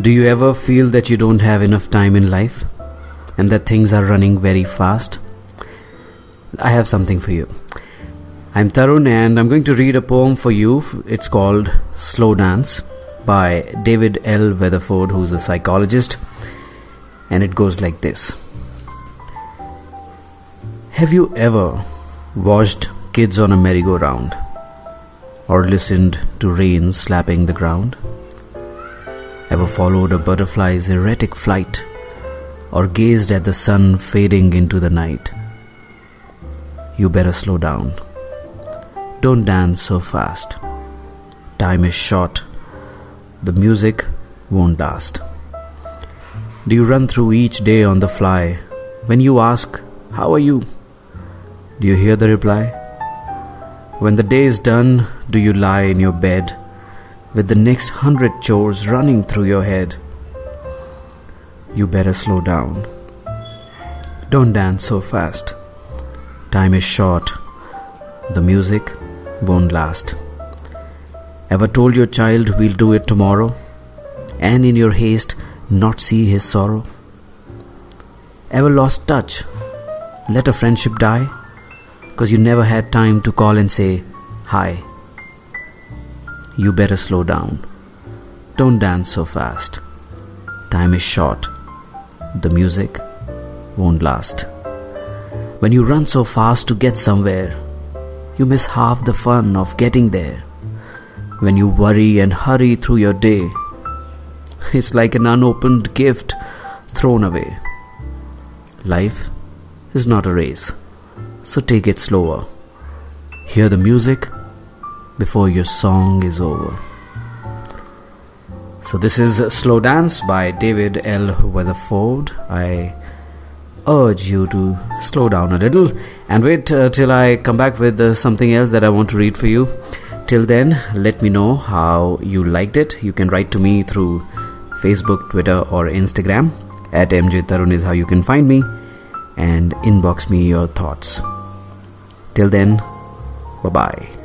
Do you ever feel that you don't have enough time in life and that things are running very fast? I have something for you. I'm Tarun and I'm going to read a poem for you. It's called Slow Dance by David L. Weatherford, who's a psychologist. And it goes like this Have you ever watched kids on a merry-go-round or listened to rain slapping the ground? Ever followed a butterfly's erratic flight or gazed at the sun fading into the night? You better slow down. Don't dance so fast. Time is short. The music won't last. Do you run through each day on the fly? When you ask, How are you? Do you hear the reply? When the day is done, do you lie in your bed with the next hundred chores running through your head? You better slow down. Don't dance so fast. Time is short. The music won't last. Ever told your child we'll do it tomorrow? And in your haste, not see his sorrow? Ever lost touch? Let a friendship die? Because you never had time to call and say, Hi. You better slow down. Don't dance so fast. Time is short. The music won't last. When you run so fast to get somewhere, you miss half the fun of getting there. When you worry and hurry through your day, it's like an unopened gift thrown away. Life is not a race, so take it slower. Hear the music before your song is over. So, this is Slow Dance by David L. Weatherford. I urge you to slow down a little and wait uh, till I come back with uh, something else that I want to read for you. Till then, let me know how you liked it. You can write to me through Facebook, Twitter, or Instagram. At MJ Tarun is how you can find me and inbox me your thoughts. Till then, bye bye.